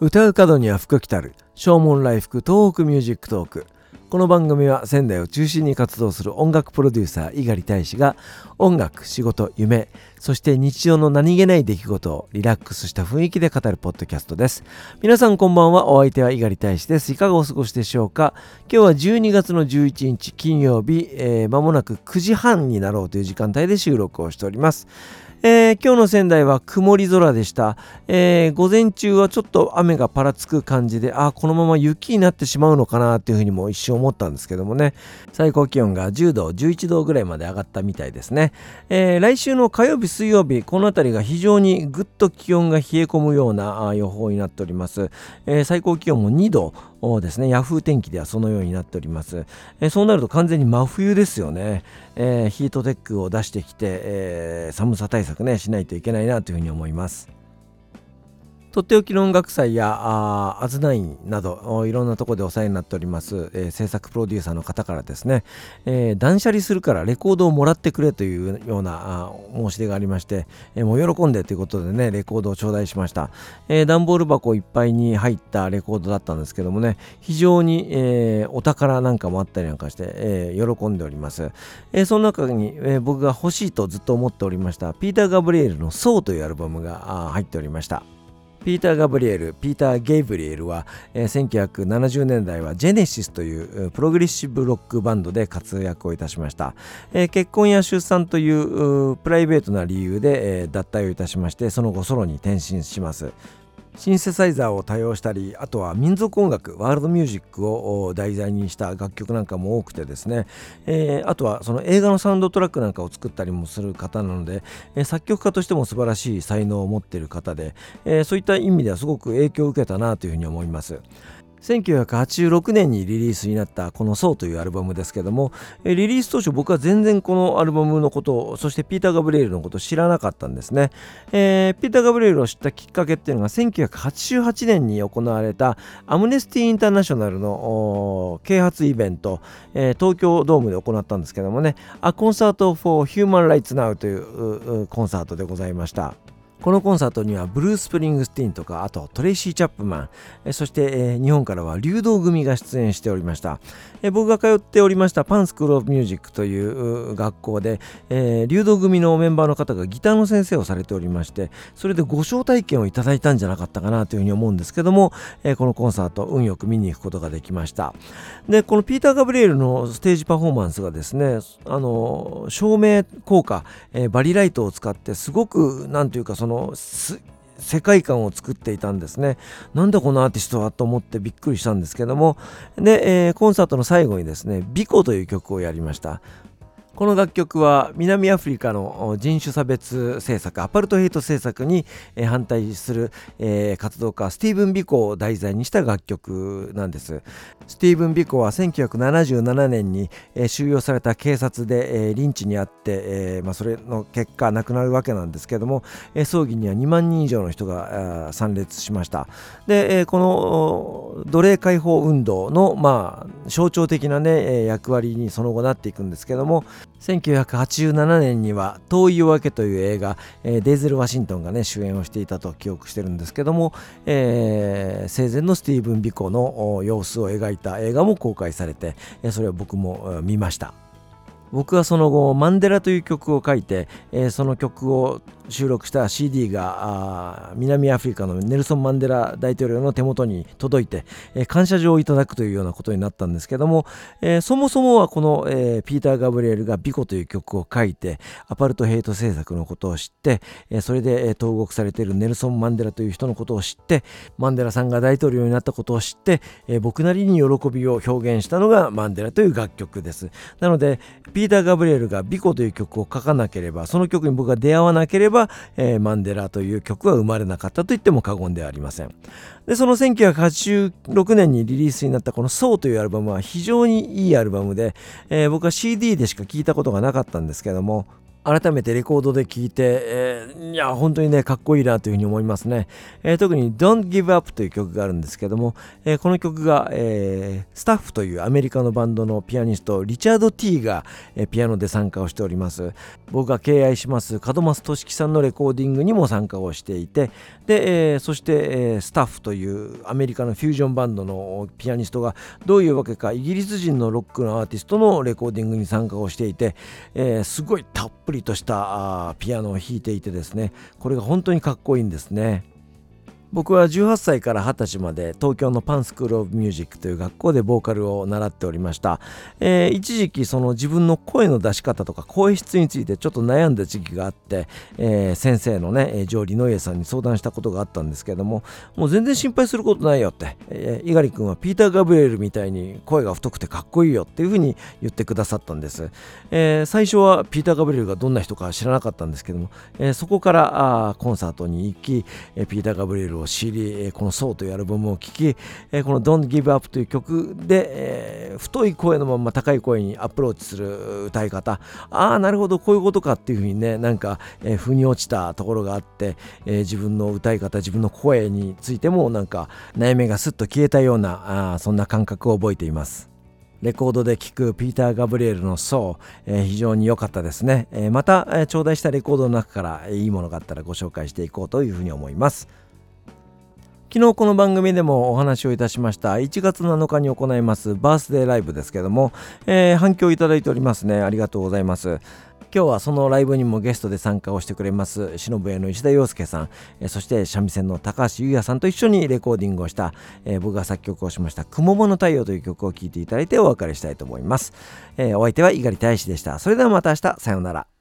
唱う門には福来たる唱門来福東北ミュージックトーク。この番組は仙台を中心に活動する音楽プロデューサー猪狩大使が音楽仕事夢そして日常の何気ない出来事をリラックスした雰囲気で語るポッドキャストです。皆さんこんばんはお相手は猪狩大使です。いかがお過ごしでしょうか？今日は12月の11日金曜日、えー、もなく9時半になろうという時間帯で収録をしております。えー、今日の仙台は曇り空でした、えー、午前中はちょっと雨がぱらつく感じであこのまま雪になってしまうのかなっていうふうにも一瞬思ったんですけどもね。最高気温が10度11度ぐらいまで上がったみたいですね、えー、来週の火曜日水曜日この辺りが非常にぐっと気温が冷え込むような予報になっております、え最高気温も2度ですね、ヤフー天気ではそのようになっております。えそうなると完全に真冬ですよね。えー、ヒートテックを出してきて、えー、寒さ対策ね、しないといけないなというふうに思います。とっておきの音楽祭やあアズナインなどいろんなとこでお世話になっております、えー、制作プロデューサーの方からですね、えー、断捨離するからレコードをもらってくれというような申し出がありまして、えー、もう喜んでということでねレコードを頂戴しました、えー、段ボール箱いっぱいに入ったレコードだったんですけどもね非常に、えー、お宝なんかもあったりなんかして、えー、喜んでおります、えー、その中に、えー、僕が欲しいとずっと思っておりましたピーター・ガブリエルの「ソー」というアルバムが入っておりました。ピーター・ガブリエル、ピーター・ゲイブリエルは、えー、1970年代はジェネシスというプログレッシブロックバンドで活躍をいたしました。えー、結婚や出産というプライベートな理由で、えー、脱退をいたしまして、その後ソロに転身します。シンセサイザーを多用したりあとは民族音楽ワールドミュージックを題材にした楽曲なんかも多くてですね、えー、あとはその映画のサウンドトラックなんかを作ったりもする方なので、えー、作曲家としても素晴らしい才能を持っている方で、えー、そういった意味ではすごく影響を受けたなというふうに思います。1986年にリリースになったこの「ソー」というアルバムですけどもリリース当初僕は全然このアルバムのことそしてピーター・ガブリエルのこと知らなかったんですね、えー、ピーター・ガブリエルを知ったきっかけっていうのが1988年に行われたアムネスティ・インターナショナルの啓発イベント、えー、東京ドームで行ったんですけどもね「A Concert for Human Rights Now」というコンサートでございました。このコンサートにはブルース・プリングスティーンとかあとトレイシー・チャップマンそして、日本からは流動組が出演しておりました。僕が通っておりましたパンスクール・オブ・ミュージックという学校で、流動組のメンバーの方がギターの先生をされておりましてそれでご招待券をいただいたんじゃなかったかなというふうに思うんですけども、このコンサート運よく見に行くことができました。でこのピーター・ガブリエルのステージパフォーマンスがですねあの照明効果、バリライトを使ってすごくなんというかそのの世界観を作っていたんですね。なんだこのアーティストはと思ってびっくりしたんですけども、で、えー、コンサートの最後にですね、ビコという曲をやりました。この楽曲は南アフリカの人種差別政策アパルトヘイト政策に反対する活動家スティーブン・ビコを題材にした楽曲なんです。スティーブン・ビコは1977年に収容された警察でリンチにあって、それの結果亡くなるわけなんですけども葬儀には2万人以上の人が参列しました。でこの奴隷解放運動の、まあ、象徴的な、ね、役割にその後なっていくんですけども1987年には「遠い夜明け」という映画、えー、デイゼル・ワシントンがね主演をしていたと記憶してるんですけども、えー、生前のスティーブン・ビコの様子を描いた映画も公開されて、え、それを僕も見ました。僕はその後「マンデラ」という曲を書いて、えー、その曲を収録した CD が南アフリカのネルソン・マンデラ大統領の手元に届いて、えー、感謝状をいただくというようなことになったんですけども、えー、そもそもはこの、えー、ピーター・ガブリエルが「ビコ」という曲を書いてアパルトヘイト政策のことを知って、えー、それで、えー、投獄されているネルソン・マンデラという人のことを知ってマンデラさんが大統領になったことを知って、えー、僕なりに喜びを表現したのがマンデラという楽曲です。なのでピーター・ガブリエルが「ビコ」という曲を書かなければその曲に僕が出会わなければ、えー、マンデラという曲は生まれなかったと言っても過言ではありません。でその1986年にリリースになったこの「ソーというアルバムは非常にいいアルバムで、えー、僕は CD でしか聴いたことがなかったんですけども改めてレコードで聴いて、えー、いや本当にねかっこいいなというふうに思いますね、えー、特に Don't Give Up という曲があるんですけども、えー、この曲が、えスタッフというアメリカのバンドのピアニストリチャード・ティーが、えピアノで参加をしております。僕が敬愛します門松俊樹さんのレコーディングにも参加をしていてで、えそして、えスタッフというアメリカのフュージョンバンドのピアニストがどういうわけかイギリス人のロックのアーティストのレコーディングに参加をしていて、えすごいたっぷりとしたピアノを弾いていてですねこれが本当にかっこいいんですね。僕は18歳から20歳まで東京のパンスクール・オブ・ミュージックという学校でボーカルを習っておりました、えー、一時期その自分の声の出し方とか声質についてちょっと悩んだ時期があって、えー、先生のねジョー・リノイエさんに相談したことがあったんですけどももう全然心配することないよって、えー、猪狩君はピーター・ガブリエルみたいに声が太くてかっこいいよっていうふうに言ってくださったんです、えー、最初はピーター・ガブリエルがどんな人か知らなかったんですけども、えー、そこからあコンサートに行き、えピーター・ガブリエルを知り、この「そう」というアルバムを聴き、この「Don't Give Up」という曲で、太い声のまま高い声にアプローチする歌い方。ああなるほどこういうことかっていうふうにねなんか、え、腑に落ちたところがあって、え、自分の歌い方自分の声についてもなんか悩みがすっと消えたようなあそんな感覚を覚えています。レコードで聴くピーター・ガブリエルの「ソー」えー、非常に良かったですね、えー、また、えー、頂戴したレコードの中からいいものがあったらご紹介していこうというふうに思います。昨日この番組でもお話をいたしました。1月7日に行います。バースデーライブですけども、えー、反響いただいておりますね。ありがとうございます。今日はそのライブにもゲストで参加をしてくれます。忍部への石田洋介さん、え、そして三味線の高橋優也さんと一緒にレコーディングをした、えー、僕が作曲をしました「くもの太陽」という曲を聴いていただいてお別れしたいと思います、え、お相手は猪狩大使でした。それではまた明日。さようなら。